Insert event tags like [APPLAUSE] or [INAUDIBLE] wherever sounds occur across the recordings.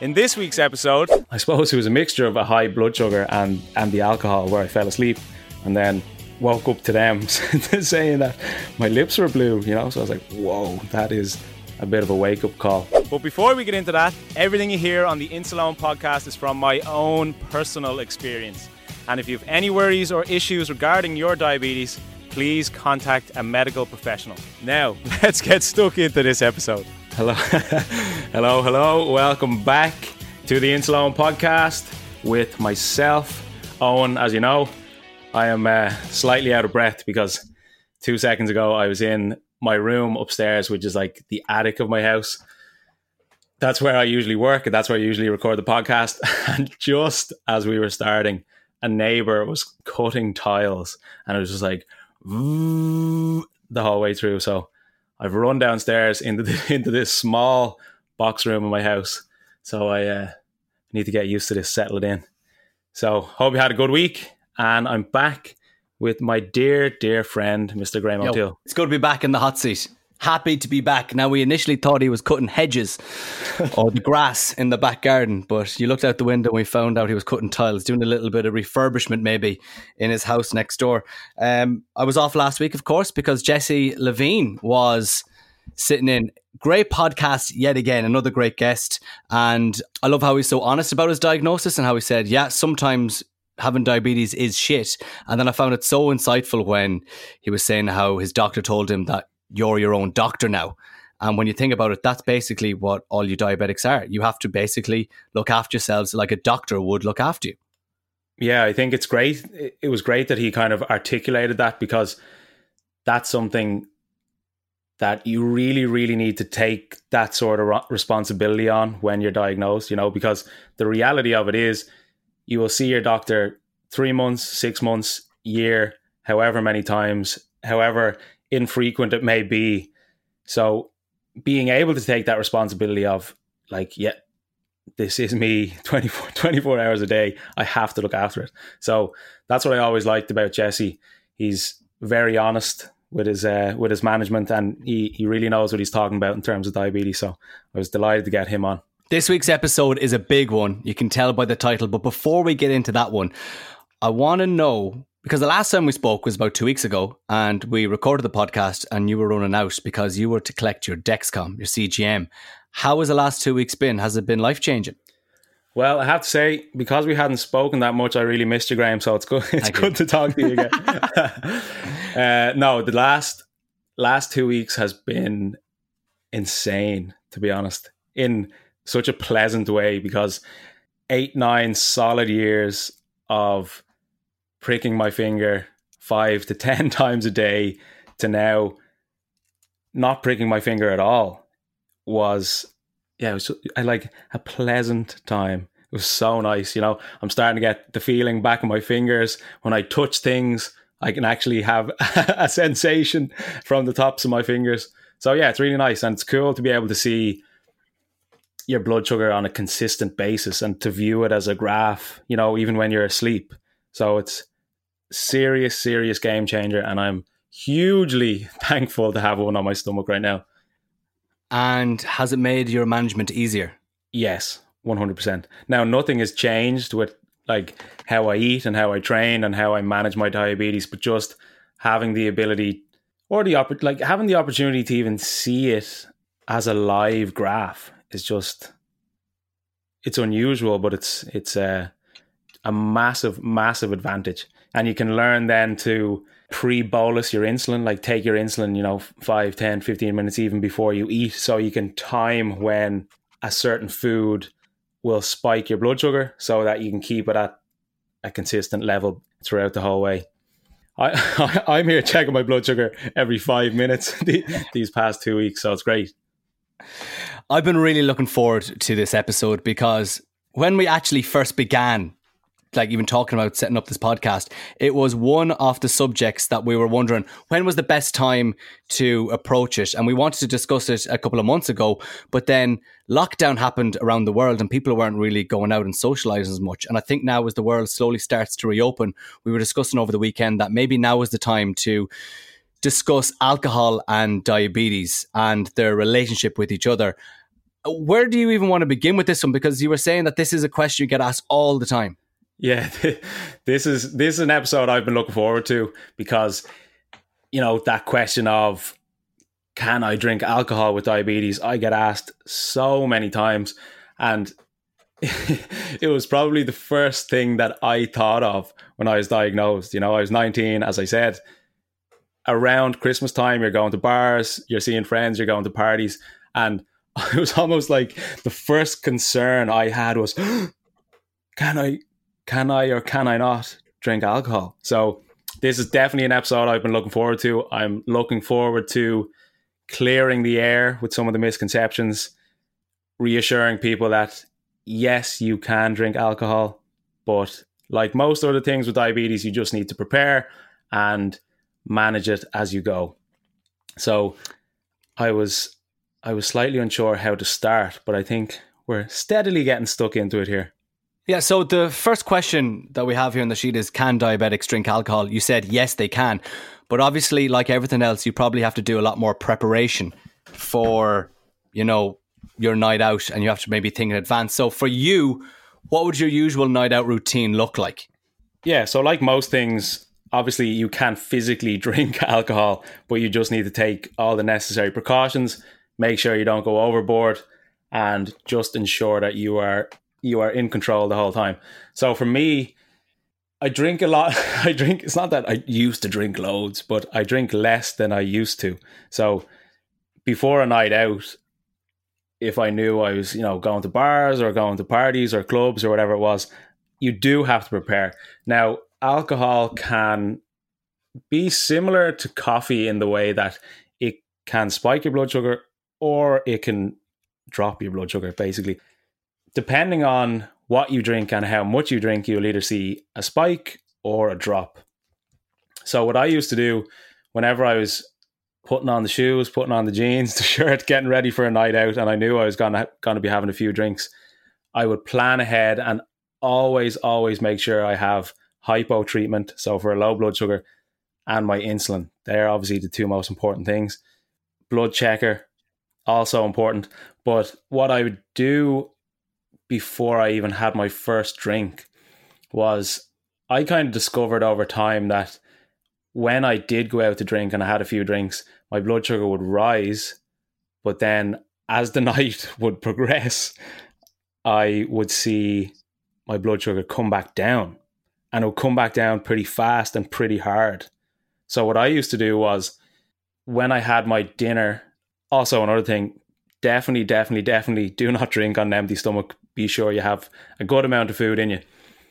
In this week's episode, I suppose it was a mixture of a high blood sugar and, and the alcohol where I fell asleep and then woke up to them [LAUGHS] saying that my lips were blue, you know? So I was like, whoa, that is a bit of a wake up call. But before we get into that, everything you hear on the Insuleoin podcast is from my own personal experience. And if you have any worries or issues regarding your diabetes, please contact a medical professional. Now, [LAUGHS] let's get stuck into this episode. Hello, [LAUGHS] hello, hello. Welcome back to the Insuleoin podcast with myself, Eoin. As you know, I am uh, slightly out of breath because two seconds ago I was in my room upstairs, which is like the attic of my house. That's where I usually work, and that's where I usually record the podcast. [LAUGHS] And just as we were starting, a neighbor was cutting tiles, and it was just like [LAUGHS] the whole way through. So I've run downstairs into the, [LAUGHS] into this small box room in my house. So I uh, need to get used to this, settle it in. So hope you had a good week, and I'm back with my dear, dear friend, Mr. Graham O'Toole. It's good to be back in the hot seat happy to be back. Now, we initially thought he was cutting hedges [LAUGHS] or the grass in the back garden, but you looked out the window and we found out he was cutting tiles, doing a little bit of refurbishment maybe in his house next door. Um, I was off last week, of course, because Jesse Levine was sitting in. Great podcast yet again, another great guest. And I love how he's so honest about his diagnosis and how he said, yeah, sometimes having diabetes is shit. And then I found it so insightful when he was saying how his doctor told him that you're your own doctor now. And when you think about it, that's basically what all you diabetics are. You have to basically look after yourselves like a doctor would look after you. Yeah, I think it's great. It was great that he kind of articulated that because that's something that you really, really need to take that sort of responsibility on when you're diagnosed, you know, because the reality of it is you will see your doctor three months, six months, year, however many times, however infrequent it may be. So being able to take that responsibility of like, yeah, this is me [LAUGHS] 24, 24 hours a day. I have to look after it. So that's what I always liked about Jesse. He's very honest with his uh, with his management, and he he really knows what he's talking about in terms of diabetes. So I was delighted to get him on. This week's episode is a big one. You can tell by the title. But before we get into that one, I want to know because the last time we spoke was about two weeks ago, and we recorded the podcast, and you were running out because you were to collect your Dexcom, your CGM. How has the last two weeks been? Has it been life changing? Well, I have to say, because we hadn't spoken that much, I really missed you, Graham. So it's good. It's good to talk to you again. [LAUGHS] uh, no, the last last two weeks has been insane, to be honest, in such a pleasant way. Because eight, nine solid years of pricking my finger five to [LAUGHS] ten times a day to now not pricking my finger at all was yeah, it was I like a pleasant time. It was so nice, you know. I'm starting to get the feeling back in my fingers when I touch things. I can actually have [LAUGHS] a sensation from the tops of my fingers. So yeah, it's really nice and it's cool to be able to see your blood sugar on a consistent basis and to view it as a graph, you know, even when you're asleep. So it's serious, serious game changer, and I'm hugely [LAUGHS] thankful to have one on my stomach right now. And has it made your management easier? Yes, 100%. Now, nothing has changed with like how I eat and how I train and how I manage my diabetes, but just having the ability or the oppor- like having the opportunity to even see it as a live graph is just it's unusual, but it's it's a a massive massive advantage, and you can learn then to pre-bolus your insulin like take your insulin you know 5 10 15 minutes even before you eat so you can time when a certain food will spike your blood sugar so that you can keep it at a consistent level throughout the whole way. I, [LAUGHS] I am here checking my blood sugar every five minutes [LAUGHS] these past two weeks so it's great. I've been really looking forward to this episode because when we actually first began, like even talking about setting up this podcast, it was one of the subjects that we were wondering when was the best time to approach it. And we wanted to discuss it a couple of months ago, but then lockdown happened around the world and people weren't really going out and socializing as much. And I think now as the world slowly starts to reopen, we were discussing over the weekend that maybe now is the time to discuss alcohol and diabetes and their relationship with each other. Where do you even want to begin with this one? Because you were saying that this is a question you get asked all the time. Yeah, [LAUGHS] this is this is an episode I've been looking forward to because you know that question of can I drink alcohol with diabetes? I get asked so many times, and [LAUGHS] it was probably the first thing that I thought of when I was diagnosed. You know, I was 19, as I said, around Christmas time, you're going to bars, you're seeing friends, you're going to parties. And [LAUGHS] it was almost like the first concern I had was, [GASPS] can I, can I, or can I not drink alcohol? So this is definitely an episode I've been looking forward to. I'm looking forward to clearing the air with some of the misconceptions, reassuring people that yes, you can drink alcohol, but like most other things with diabetes, you just need to prepare and manage it as you go. So I was I was slightly unsure how to start, but I think we're steadily getting stuck into it here. Yeah, so the first question that we have here on the sheet is can diabetics drink alcohol? You said yes they can. But obviously like everything else you probably have to do a lot more preparation for, you know, your night out and you have to maybe think in advance. So for you, what would your usual night out routine look like? Yeah, so like most things obviously you can't physically [LAUGHS] drink alcohol, but you just need to take all the necessary precautions, make sure you don't go overboard, and just ensure that you are you are in control the whole time. So for me, I drink a lot. [LAUGHS] I drink. It's not that I used to drink loads, but I drink less than I used to. So before a night out, if I knew I was, you know, going to bars or going to parties or clubs or whatever it was, you do have to prepare. Now, alcohol can be similar to coffee in the way that it can spike your blood sugar or it can drop your blood sugar, basically. Depending on what you drink and how much you drink, you'll either see a spike or a drop. So, what I used to do whenever I was putting on the shoes, putting on the jeans, [LAUGHS] the shirt, getting ready for a night out, and I knew I was gonna gonna be having a few drinks, I would plan ahead and always, always make sure I have hypo treatment, so for a low blood sugar, and my insulin. They're obviously the two most important things. Blood checker, also important. But what I would do before I even had my first drink was I kind of discovered over time that when I did go out to drink and I had a few drinks, my blood sugar would rise. But then as the [LAUGHS] night would progress, I would see my blood sugar come back down and it would come back down pretty fast and pretty hard. So what I used to do was when I had my dinner, also another thing, definitely, definitely, definitely do not [LAUGHS] drink on an empty stomach. Be sure you have a good amount of food in you.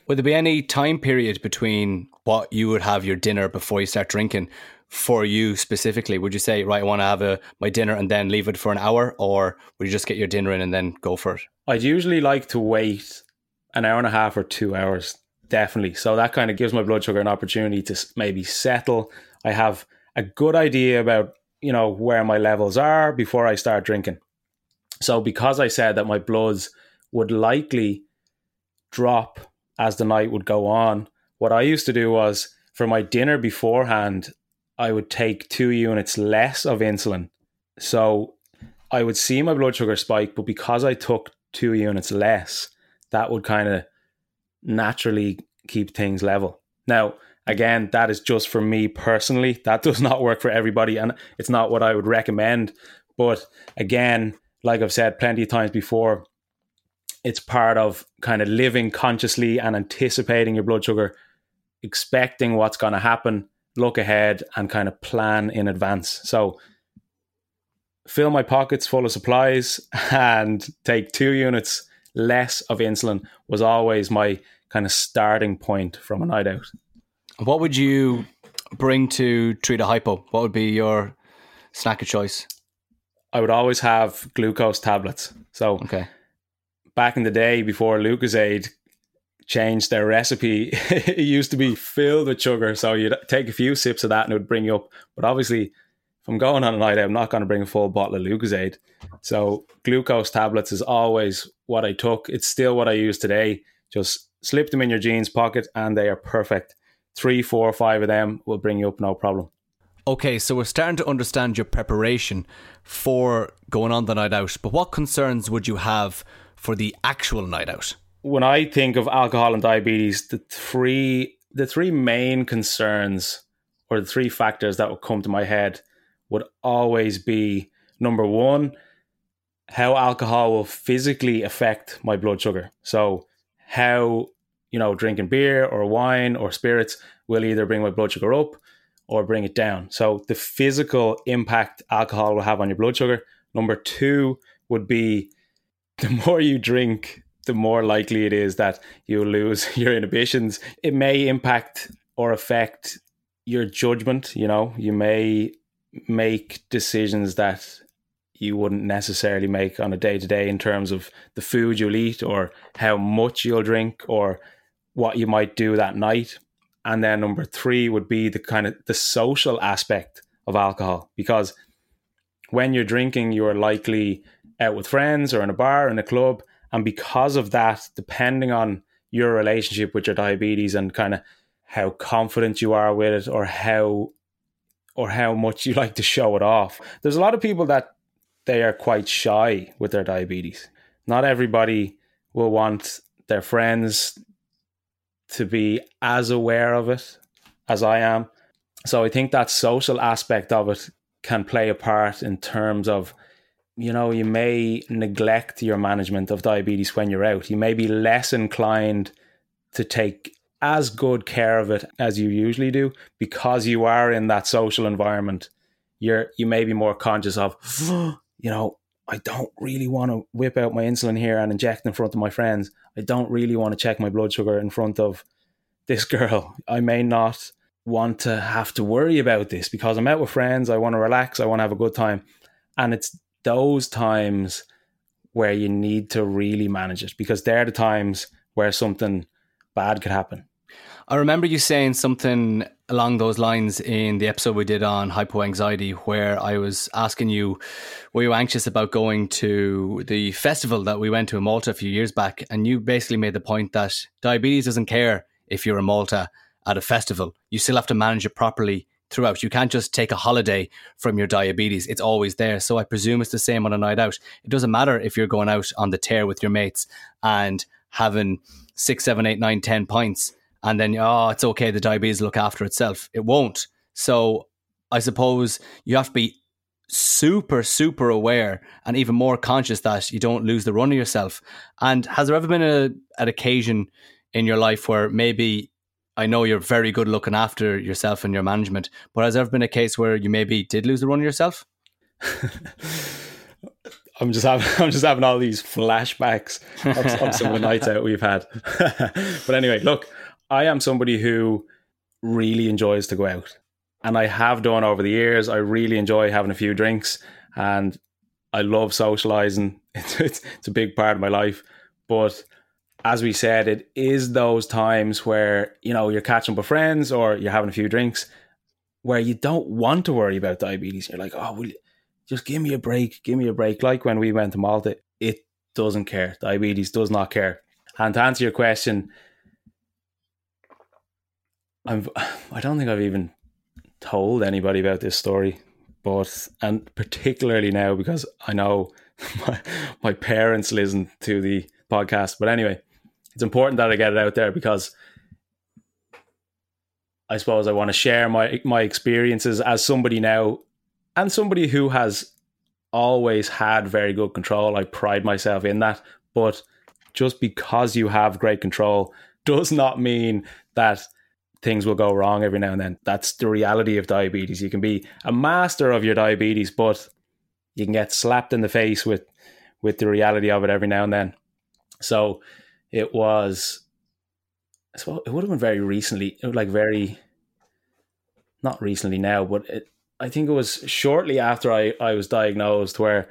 Would there be any time period between what you would have your dinner before you start drinking for you specifically? Would you say, right, I want to have a, my dinner and then leave it for an hour, or would you just get your dinner in and then go for it? I'd usually like to wait an hour and a half or two hours definitely. So that kind of gives my blood sugar an opportunity to maybe settle. I have a good idea about, you know, where my levels are before I start drinking. So because I said that my bloods would likely drop as the night would go on, what I used to do was for my dinner beforehand, I would take two units less of insulin. So I would see my blood sugar spike, but because I took two units less, that would kind of naturally keep things level. Now, again, that is just for me personally. That [LAUGHS] does not work for everybody, and it's not what I would recommend. But again, like I've said plenty of times before, it's part of kind of living consciously and anticipating your blood sugar, expecting what's going to happen, look ahead, and kind of plan in advance. So, fill my pockets full of supplies and take two units less of insulin was always my kind of starting point from a night out. What would you bring to treat a hypo? What would be your snack of choice? I would always have glucose tablets. So okay. Back in the day before Lucozade changed their recipe, [LAUGHS] it used to be filled with sugar. So you'd take a few sips of that and it would bring you up. But obviously, if I'm going on a night out, I'm not going to bring a full bottle of Lucozade. So glucose tablets is always what I took. It's still what I use today. Just slip them in your jeans pocket and they are perfect. Three, four, five of them will bring you up no problem. Okay, so we're starting to understand your preparation for going on the night out, but what concerns would you have for the actual night out? When I think of alcohol and diabetes, the three the three main concerns or the three factors that would come to my head would always be number one, how alcohol will physically affect my blood sugar. So how you know drinking beer or wine or spirits will either bring my blood sugar up or bring it down. So the physical impact alcohol will have on your blood sugar. Number two would be [LAUGHS] the more you drink, the more likely it is that you'll lose [LAUGHS] your inhibitions. It may impact or affect your judgment. You know, you may make decisions that you wouldn't necessarily make on a day to day in terms of the food you'll eat or how much you'll drink or what you might do that night and then number three would be the kind of the social aspect of alcohol because when you're drinking you're likely out with friends or in a bar in a club and because of that depending on your relationship with your diabetes and kind of how confident you are with it or how or how much you like to show it off there's a lot of people that they are quite shy with their diabetes not everybody will want their friends to be as aware of it as I am. So I think that social aspect of it can play a part in terms of, you know, you may neglect your management of diabetes when you're out. You may be less inclined to take as good care of it as you usually do because you are in that social environment. You're you may be more conscious of, [GASPS] you know, I don't really want to whip out my insulin here and inject in front of my friends. I don't really want to check my blood sugar in front of this girl. [LAUGHS] I may not want to have to worry about this because I'm out with friends. I want to relax. I want to have a good time. And it's those times where you need to really manage it because they're the times where something bad could happen. I remember you saying something along those lines in the episode we did on hypoanxiety, where I was asking you, were you anxious about going to the festival that we went to in Malta a few years back? And you basically made the point that diabetes doesn't care if you're in Malta at a festival. You still have to manage it properly throughout. You can't just take a holiday from your diabetes. It's always there. So I presume it's the same on a night out. It doesn't matter if you're going out on the tear with your mates and having six, seven, eight, nine, ten pints and then oh it's okay the diabetes look after itself it won't so i suppose you have to be super super aware and even more conscious that you don't lose the run of yourself and has there ever been a an occasion in your life where maybe I know you're very good looking after yourself and your management, but has there ever been a case where you maybe did lose the run yourself? [LAUGHS] I'm just having [LAUGHS] I'm just having all these flashbacks of, of some of the nights out we've had. [LAUGHS] but anyway, look, I am somebody who really enjoys to go out. And I have done over the years. I really enjoy having a few drinks and I love socializing. It's, it's, it's a big part of my life. But as we said, it is those times where, you know, you're catching up with friends or you're having a few drinks where you don't want to worry about diabetes. You're like, oh, will just give me a break, give me a break. Like when we went to Malta, it doesn't care. Diabetes does not care. And to answer your question, I'm [SIGHS] I don't think I've even told anybody about this story, but and particularly now because I know [LAUGHS] my, my parents listen to the podcast. But anyway, it's important that I get it out there because I suppose I want to share my my experiences as somebody now and somebody who has always had very good control. I pride myself in that, but just because you have great control does not mean that things will go wrong every now and then. That's the reality of diabetes. You can be a master of your diabetes, but you can get slapped in the face with with the reality of it every now and then. So it was it would have been very recently, like very not recently now, but it, I think it was shortly after I, I was diagnosed where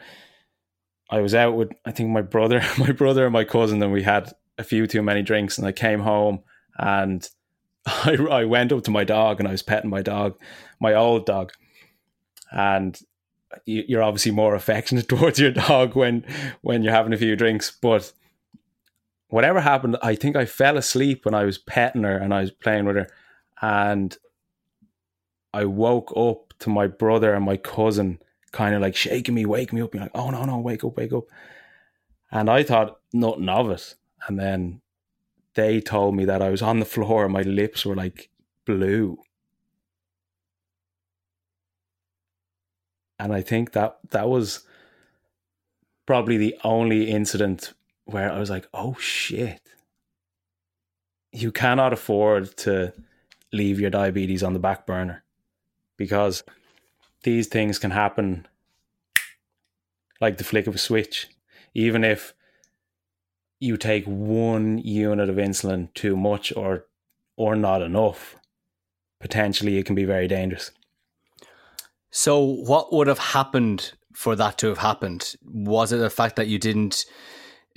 I was out with I think my brother, [LAUGHS] my brother and my cousin, and we had a few too many drinks, and I came home and [LAUGHS] I, I went up to my dog and I was petting my dog, my old dog, and you're obviously more [LAUGHS] affectionate towards your dog when when you're having a few drinks, but whatever happened, I think I fell asleep when I was petting her and I was playing with her, and I woke up to my brother and my cousin kind of like shaking me, waking me up, being like, "Oh no, no, wake up, wake up!" And I thought nothing of it, and then they told me that I was on the floor and my lips were like blue. And I think that that was probably the only incident where I was like, oh shit. You cannot afford to leave your diabetes on the back burner because these things can happen like the flick of a switch. Even if you take one unit of insulin too much or or not enough, potentially it can be very dangerous. So, what would have happened for that to have happened? Was it the fact that you didn't,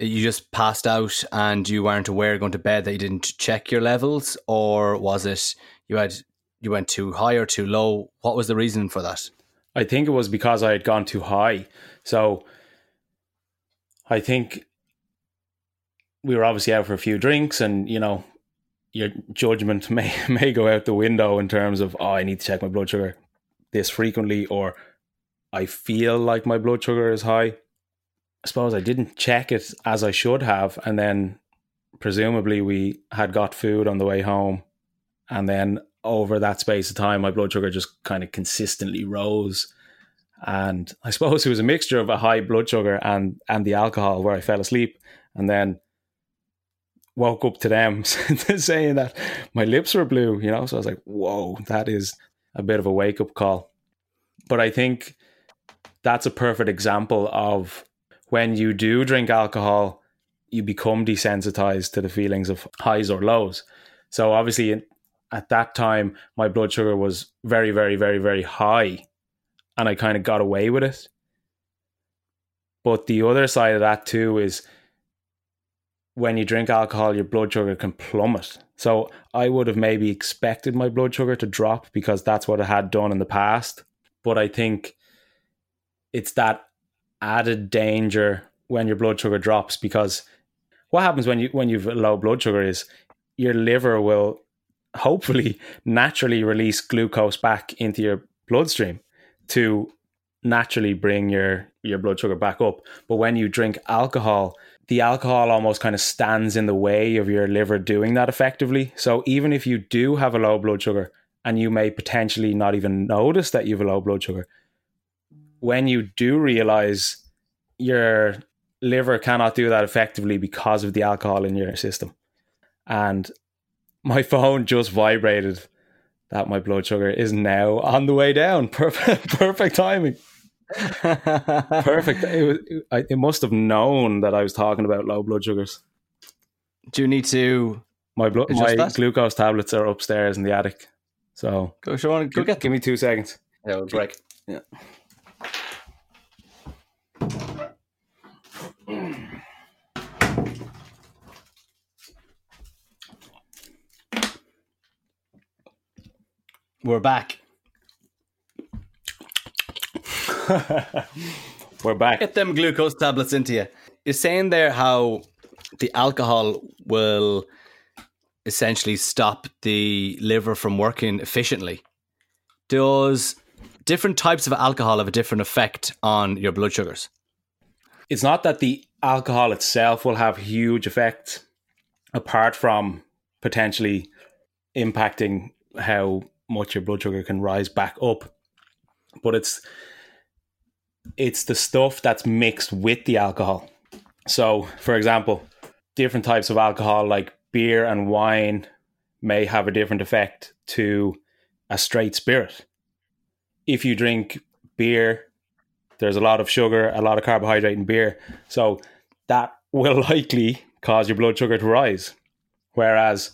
you just passed out and you weren't aware going to bed that you didn't check your levels, or was it you had you went too high or too low? What was the reason for that? I think it was because I had gone too high. So, I think we were obviously out for a few drinks, and you know, your judgment [LAUGHS] may may go out the window in terms of oh, I need to check my blood sugar this frequently, or I feel like my blood sugar is high. I suppose I didn't check it as I should have, and then presumably we had got food on the way home, and then over that space of time, my blood sugar just kind of consistently rose. And [LAUGHS] I suppose it was a mixture of a high blood sugar and and the alcohol where I fell asleep, and then woke up to them [LAUGHS] saying that my lips were blue, you know. So I was like, whoa, that is a bit of a wake up call. But I think that's a perfect example of when you do drink alcohol, you become desensitized to the feelings of highs or lows. So obviously, at that time, my blood sugar was very, very, very, very high, and I kind of got away with it. But the other side of that too is when you drink alcohol, your blood sugar can plummet. So I would have maybe expected my blood sugar to drop because that's what I had done in the past. But I think it's that added danger when your blood sugar drops because what happens when you when you've low blood sugar is your liver will hopefully [LAUGHS] naturally release glucose back into your bloodstream to naturally bring your your blood sugar back up. But when you drink alcohol, the alcohol almost kind of stands in the way of your liver doing that effectively. So even if you do have a low blood sugar and you may potentially not even notice that you have a low blood sugar, when you do realize your liver cannot do that effectively because of the alcohol in your system. And my [LAUGHS] phone just vibrated that my blood sugar is now on the way down. [LAUGHS] Perfect, perfect timing. [LAUGHS] Perfect. It, was, it, must have known that I was talking about low blood sugars. Do you need to? My blood, my that? glucose tablets are upstairs in the attic. So go, Sean, go get. Give me two seconds. Yeah, we'll break. Yeah. We're back. [LAUGHS] We're back. Get them glucose tablets into you. You're saying there how the alcohol will essentially stop the liver from working efficiently. Does different types of alcohol have a different effect on your blood sugars? It's not that the alcohol itself will have huge effects apart from potentially impacting how much your blood sugar can rise back up. But it's it's the stuff that's mixed with the alcohol. So for example different types of alcohol like beer and wine may have a different effect to a straight spirit. If you drink beer there's a lot of sugar a lot of carbohydrate in beer. So that will [LAUGHS] likely cause your blood sugar to rise. Whereas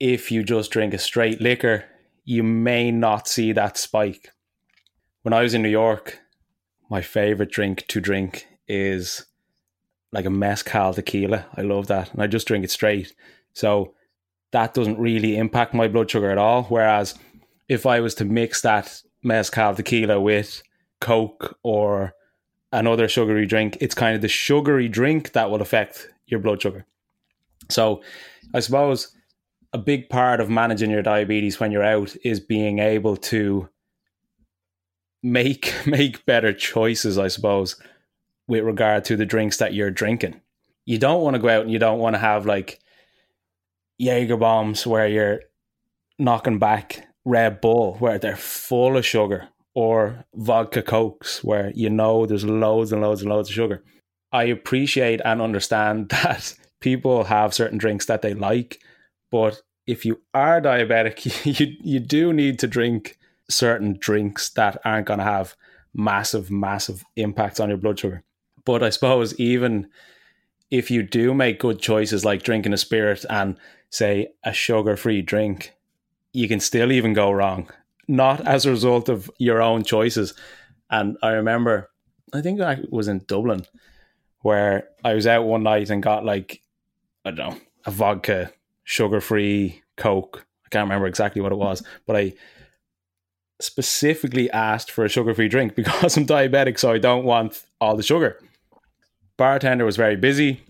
if you just drink a straight liquor, you may not see that spike. When I was in New York, my favorite drink to drink is like a mezcal tequila. I love that. And I just drink it straight. So that doesn't really impact my blood sugar at all. Whereas if I was to mix that mezcal tequila with Coke or another sugary drink, it's kind of the sugary drink that will affect your blood sugar. So I suppose a big part of managing your diabetes when you're out is being able to make [LAUGHS] make better choices, I suppose, with regard to the drinks that you're drinking. You don't want to go out and you don't want to have like Jaeger bombs where you're knocking back Red Bull where they're full of sugar or vodka cokes where you know there's loads and loads and loads of sugar. I appreciate and understand [LAUGHS] that people have certain drinks that they like, but if you are diabetic, [LAUGHS] you you do need to drink certain drinks that aren't going to have massive massive impacts on your blood sugar. But I suppose even if you do make good choices like drinking a spirit and say a sugar-free drink, you can still even go wrong, not as a result of your own choices. And I remember, I think I was in Dublin where I was out one night and got like I don't know, a vodka, sugar free Coke. I can't remember exactly what it was, but I specifically asked for a sugar free drink [LAUGHS] because I'm diabetic, so I don't want all the sugar. Bartender was very busy,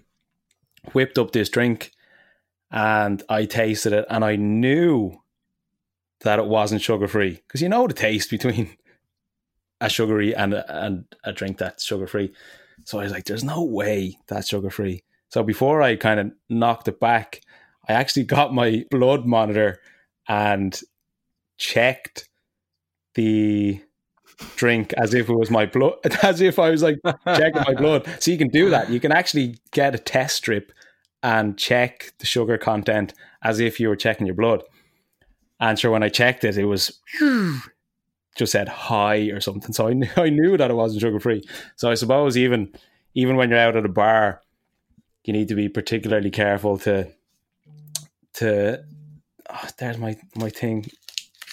whipped up this drink, and I tasted it, and I knew that it wasn't sugar free because you know the taste between a sugary and a, and a drink that's sugar free. So I was like, "There's no way that's sugar free." So before I kind of knocked it back, I actually got my blood monitor and checked the drink as if it was my blood, [LAUGHS] as if I was like checking my blood. So you can do that. You can actually get a test strip and check the sugar content as if you were checking your blood. And sure, when I checked it, it was [SIGHS] just said high or something. So I knew, [LAUGHS] I knew that it wasn't sugar free. So I suppose even even when you're out at a bar you need to be particularly careful to to oh, there's my my thing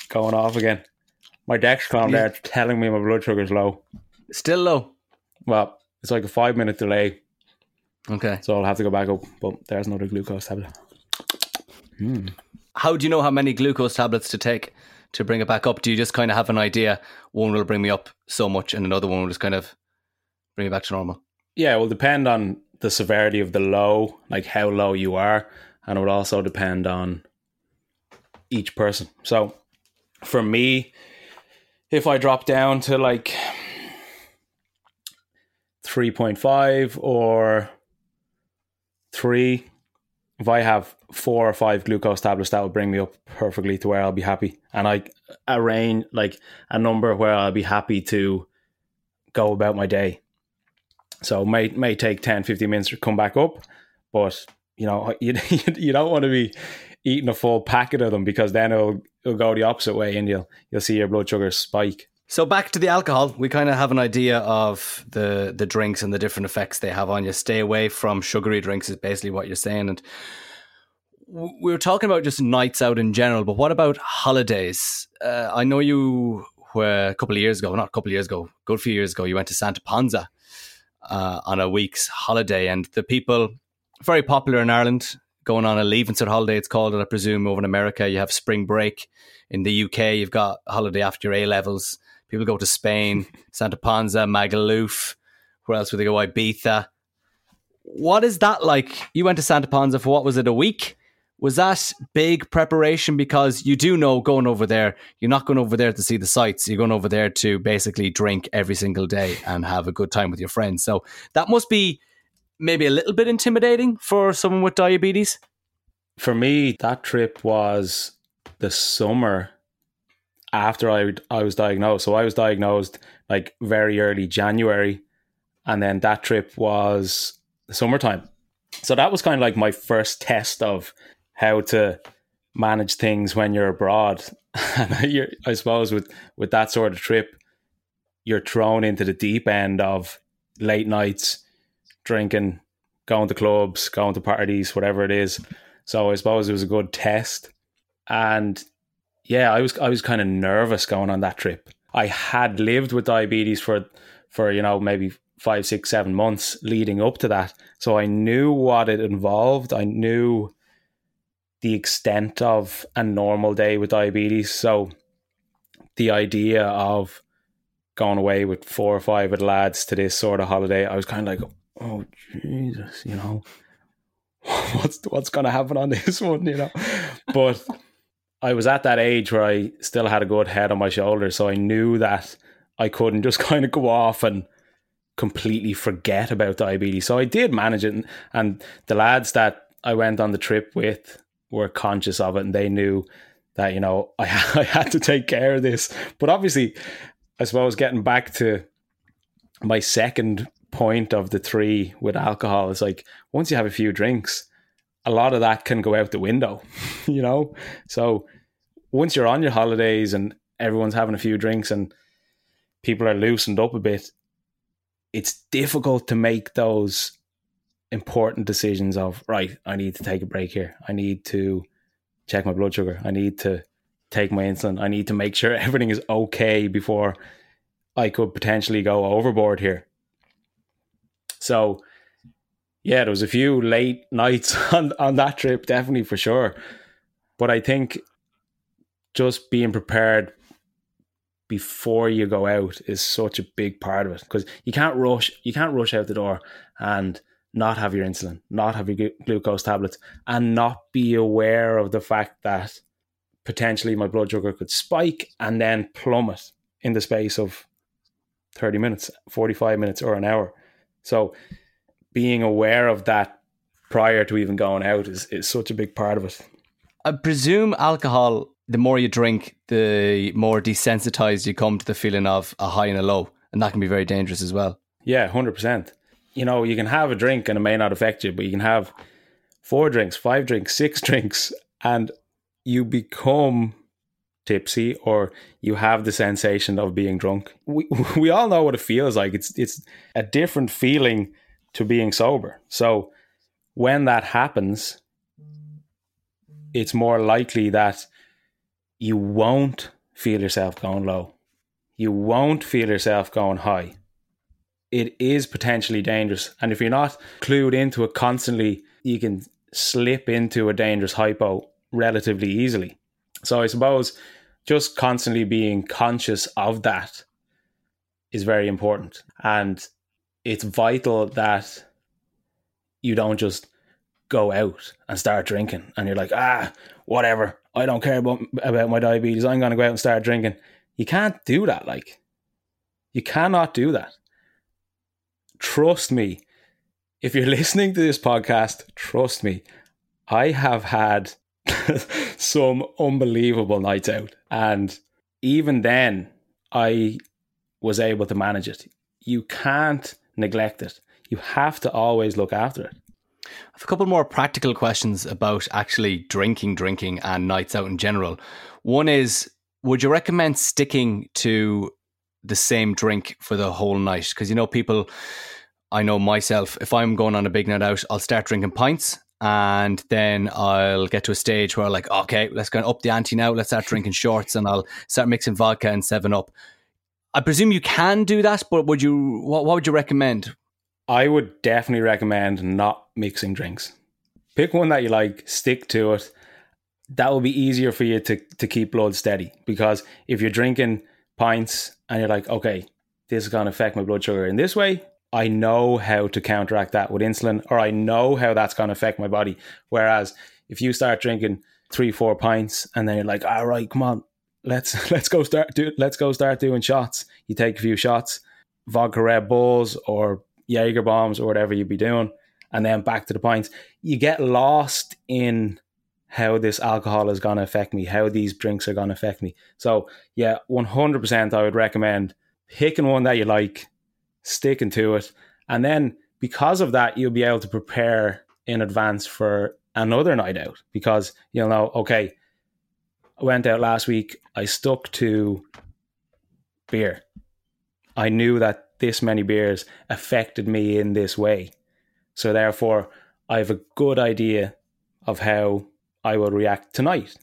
going off again. My Dexcom there telling me my blood sugar's low. Still low. Well, it's like a five minute delay. Okay. So I'll have to go back up. But there's another glucose tablet. Hmm. How do you know how many glucose tablets to take to bring it back up? Do you just kind of have an idea? One will bring me up so much, and another one will just kind of bring it back to normal. Yeah, it will depend on the severity of the low, like how low you are, and it would also depend on each person. So for me, if I drop down to like 3.5 or 3, if I have four or five glucose tablets, that will bring me up perfectly to where I'll be happy. And I arrange like a number where I'll be happy to go about my day. So may may take 10, 15 minutes to come back up, but you know [LAUGHS] you you don't want to be eating a full packet of them because then it'll it'll go the opposite way and you'll you'll see your blood sugar spike. So back to the alcohol, we kind of have an idea of the the drinks and the different effects they have on you. Stay away from sugary drinks is basically what you're saying, and we were talking about just nights out in general. But what about holidays? Uh, I know you were a couple of years ago, not a couple of years ago, good few years ago, you went to Santa Ponsa uh, on a week's holiday. And the people, very popular in Ireland, going on a Leaving Cert holiday, it's called, and I presume over in America, you have spring break. In the UK, you've got holiday after your A levels. People go to Spain, [LAUGHS] Santa Ponsa, Magaluf. Where else would they go? Ibiza. What is that like? You went to Santa Ponsa for what was it, a week? Was that big preparation? Because you do know going over there, you're not going over there to see the sights. You're going over there to basically drink every single day and have a good time with your friends. So that must be maybe a little bit intimidating for someone with diabetes. For me, that trip was the summer after I I was diagnosed. So I was diagnosed like very early January, and then that trip was the summertime. So that was kind of like my first test of how to manage things when you're abroad. [LAUGHS] And you're, I suppose with with that sort of trip, you're thrown into the deep end of late nights, drinking, going to clubs, going to parties, whatever it is. So I suppose it was a good test. And yeah, I was I was kind of nervous going on that trip. I had lived with diabetes for for you know maybe five, six, seven months leading up to that, so I knew what it involved. I knew the extent of a normal day with diabetes. So the idea of going away with four or five of the lads to this sort of holiday, I was kind of like, oh Jesus, you know, [LAUGHS] what's what's going to happen on this one, you know? But I was at that age where I still had a good head on my shoulders, so I knew that I couldn't just [LAUGHS] kind of go off and completely forget about diabetes. So I did manage it, and, and the lads that I went on the trip with were conscious of it and they knew that you know [LAUGHS] I, I had to take care of this but obviously i suppose getting back to my second point of the three with alcohol is like once you have a few drinks a lot of that can go out the window [LAUGHS] you know? So once you're on your holidays and everyone's having a few drinks and people are loosened up a bit it's difficult to make those important decisions of right i need to take a break here. I need to check my blood sugar. I need to take my insulin. I need to make sure [LAUGHS] everything is okay before i could potentially go overboard here so yeah there was a few late nights [LAUGHS] on, on that trip definitely for sure but i think just being prepared before you go out is such a big part of it because you can't rush you can't rush out the door and not have your insulin, not have your glucose tablets, and not be aware of the fact that potentially my blood sugar could spike and then plummet in the space of 30 minutes, 45 minutes, or an hour. So being aware of that prior to even going out is, is such a big part of it. I presume alcohol, the more you drink, the more desensitized you come to the feeling of a high and a low. And that can be very dangerous as well. Yeah, 100% you know, you can have a drink and it may not affect you, but you can have four drinks, five drinks, [LAUGHS] six drinks, and you become tipsy or you have the sensation of being drunk. We [LAUGHS] we all know what it feels like. It's it's a different feeling to being sober. So when that happens, it's more likely that you won't feel yourself going low. You won't feel yourself going high it is potentially dangerous. And if you're not clued into it constantly, you can slip into a dangerous hypo relatively easily. So I suppose just constantly being conscious of that is very important. And it's vital that you don't just go out and start drinking and you're like, ah, whatever. I don't care about, about my diabetes. I'm going to go out and start drinking. You can't do that. Like, you cannot do that trust me, if you're [LAUGHS] listening to this podcast, trust me, I have had [LAUGHS] some unbelievable nights out. And even then, I was able to manage it. You can't neglect it. You have to always look after it. I have a couple more practical questions about actually drinking, drinking, and nights out in general. One is Would you recommend sticking to the same drink for the whole night because you know people I know myself if I'm going on a big night out I'll start drinking pints and then I'll get to a stage where I'm like okay let's go up the ante now. Let's start drinking [LAUGHS] shorts and I'll start mixing vodka and 7 up. I presume you can do that but would you what, what would you recommend? I would definitely recommend not mixing drinks. Pick one that you like stick to it. That will be easier for you to to keep blood steady because if you're drinking pints and you're like, okay, this is going to affect my blood sugar in this way. I know how to counteract that with insulin, or I know how that's going to affect my body. Whereas if you start drinking three, four pints, and then you're like, all right, come on, let's [LAUGHS] let's go start do let's go start doing shots. You take a few shots, vodka Red Bulls or Jaeger bombs or whatever you'd be doing, and then back to the pints. You get lost in how this alcohol is going to affect me, how these drinks are going to affect me. So, yeah, 100% I would recommend picking one that you like, sticking to it, and then because of that, you'll be able to prepare in advance for another night out because you'll know, okay, I went out last week, I stuck to beer. I knew that this many beers affected me in this way. So therefore, I have a good idea of how I will react tonight.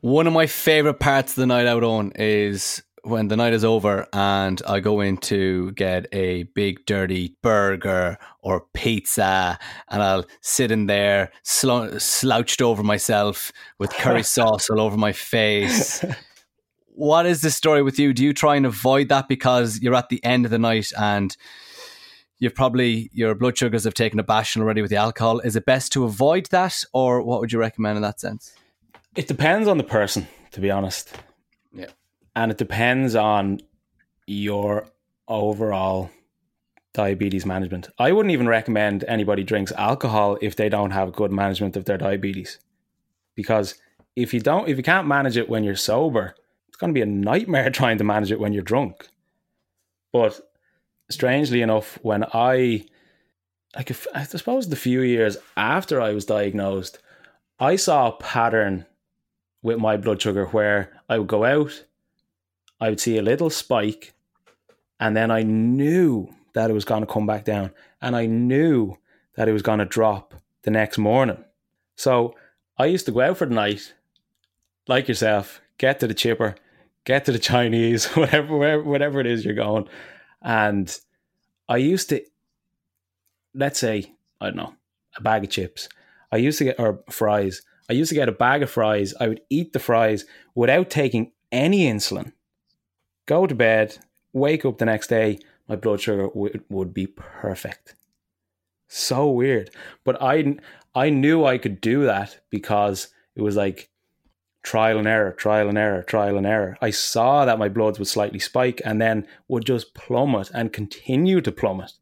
One of my favorite parts of the night out on is when the night is over and I go in to get a big dirty burger or pizza and I'll sit in there sl- slouched over myself with curry [LAUGHS] sauce all over my face. What is the story with you? Do you try and avoid that because you're at the end of the night and you've probably your blood sugars have taken a bashing already with the alcohol? Is it best to avoid that or what would you recommend in that sense? It depends on the person, to be honest and it depends on your overall diabetes management. I wouldn't even recommend anybody drinks alcohol if they don't have good management of their diabetes. Because if you don't if you can't manage it when you're sober, it's going to be a nightmare [LAUGHS] trying to manage it when you're drunk. But strangely enough, when I like if, I suppose the few years after I was diagnosed, I saw a pattern with my blood sugar where I would go out I would see a little spike, and then I knew that it was going to come back down, and I knew that it was going to drop the next morning. So I used to go out for the night, like yourself, get to the chipper, get to the Chinese, [LAUGHS] whatever, whatever it is you're going, and I used to, let's say, I don't know, a bag of chips. I used to get or fries. I used to get a bag of fries. I would eat the fries without taking any insulin go to bed, wake up the next day, my blood sugar w- would be perfect. So weird. But I, I knew I could do that because it was like trial and error, trial and error, trial and error. I saw that my bloods would slightly spike and then would just plummet and continue to plummet.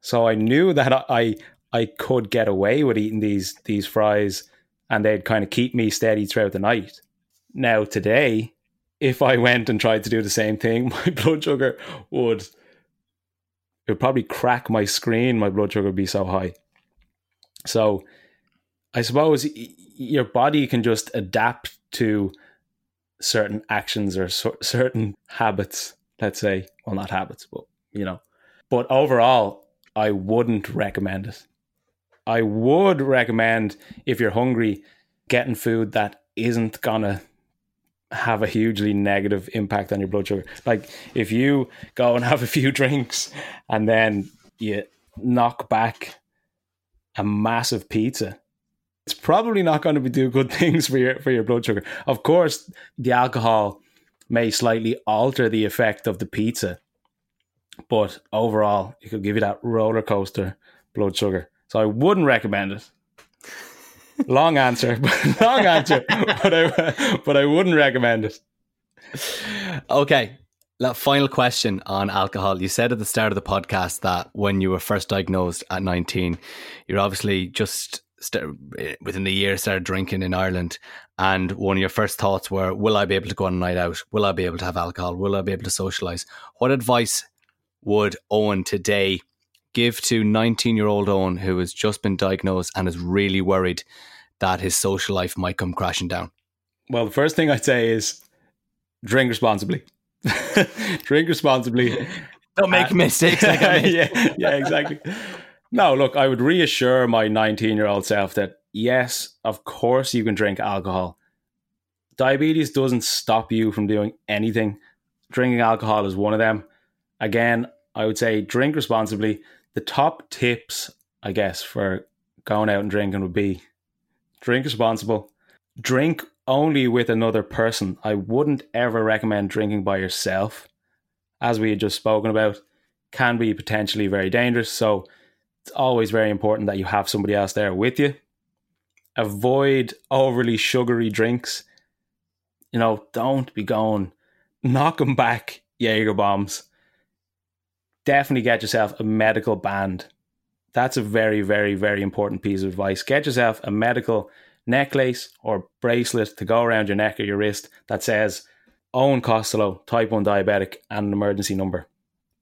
So I knew that I I could get away with eating these these fries and they'd kind of keep me steady throughout the night. Now today, if I went and tried to do the same thing, [LAUGHS] my blood sugar would it would probably crack my screen. My blood sugar would be so high. So, I suppose your body can just adapt to certain actions or so- certain habits. Let's say, well, not habits, but you know. But overall, I wouldn't recommend it. I would recommend if you're hungry, getting food that isn't gonna have a hugely negative impact on your blood sugar. Like if you go and have a few [LAUGHS] drinks and then you knock back a massive pizza, it's probably not going to do good [LAUGHS] things for your for your blood sugar. Of course, the alcohol may slightly alter the effect of the pizza, but overall, it could give you that roller coaster blood sugar. So I wouldn't recommend it long answer, [LAUGHS] long answer, but I but I wouldn't recommend it. Okay, final question on alcohol. You said at the start of the podcast that when you were first diagnosed at 19, you're obviously just eh, within the year started drinking in Ireland, and one of your first thoughts were, "Will I be able to go on a night out? Will I be able to have alcohol? Will I be able to socialize?" What advice would Eoin today give to 19 year old Eoin who has just been diagnosed and is really worried that his social life might come crashing down? Well, the first thing I'd say is drink responsibly. [LAUGHS] drink responsibly. Don't make uh, mistakes. Like [LAUGHS] yeah, yeah, exactly. No, look, I would reassure my 19 year old self that yes, of course you can drink alcohol. Diabetes doesn't stop you from doing anything. Drinking alcohol is one of them. Again, I would say drink responsibly the top tips, I guess, for going out and drinking would be drink responsible, drink only with another person. I wouldn't ever recommend drinking by yourself, as we had just spoken about, can be potentially very dangerous. So it's always very important that you have somebody else there with you. avoid overly sugary drinks. You know, don't be going knocking back Jaeger bombs. Definitely get yourself a medical band. That's a very, very, very important piece of advice. Get yourself a medical necklace or bracelet to go around your neck or your wrist that says Eoin Costello, type 1 diabetic, and an emergency number.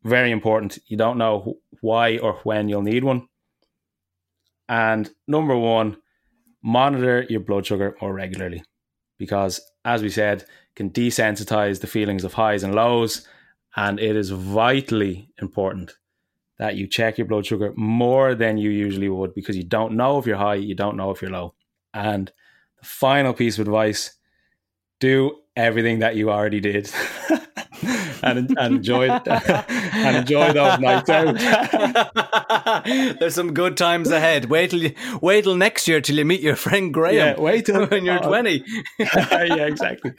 Very important. You don't know why or when you'll need one. And number one, monitor your blood sugar more regularly because, as we said, can desensitize the feelings of highs and lows. And it is vitally important that you check your blood sugar more than you usually would because you don't know if you're high, you don't know if you're low. And the final piece of advice do everything that you already did. [LAUGHS] and, and enjoy [LAUGHS] and enjoy those nights out. [LAUGHS] There's some good times ahead. Wait till you, wait till next year till you meet your friend Graham. Yeah, wait till when you're oh. 20. yeah, exactly.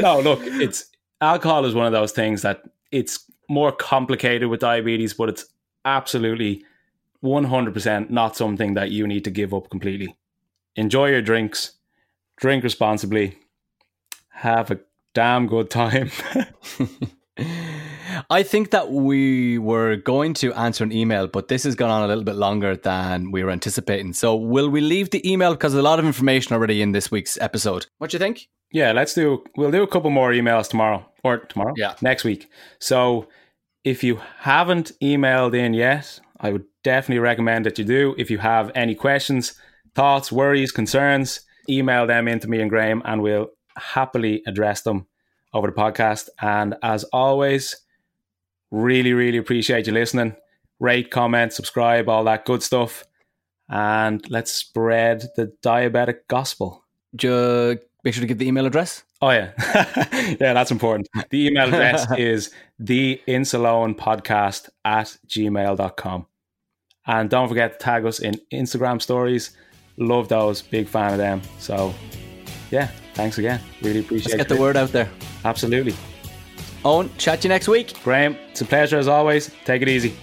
No, look, it's alcohol is one of those things that it's more complicated with diabetes, but it's absolutely 100% not something that you need to give up completely. Enjoy your drinks, drink responsibly, have a damn good time. [LAUGHS] I think that we were going to answer an email, but this has gone on a little bit longer than we were anticipating. So, will we leave the email because there's a lot of information already in this week's episode? What do you think? Yeah, let's do. We'll do a couple more emails tomorrow or tomorrow. Yeah, next week. So, if you haven't emailed in yet, I would definitely recommend that you do. If you have any questions, thoughts, worries, concerns, email them in to me and Graham, and we'll happily address them over the podcast. And as always, really, really appreciate you listening. Rate, comment, subscribe, all that good stuff. And let's spread the diabetic gospel. Just make sure to give the email address. Oh yeah. [LAUGHS] yeah, that's important. The email address [LAUGHS] is the podcast at gmail.com. And don't forget to tag us in Instagram stories. Love those. Big fan of them. So yeah, thanks again. Really appreciate it. Let's get the word out there. Absolutely. Eoin, chat to you next week. Graham, it's a pleasure as always. Take it easy.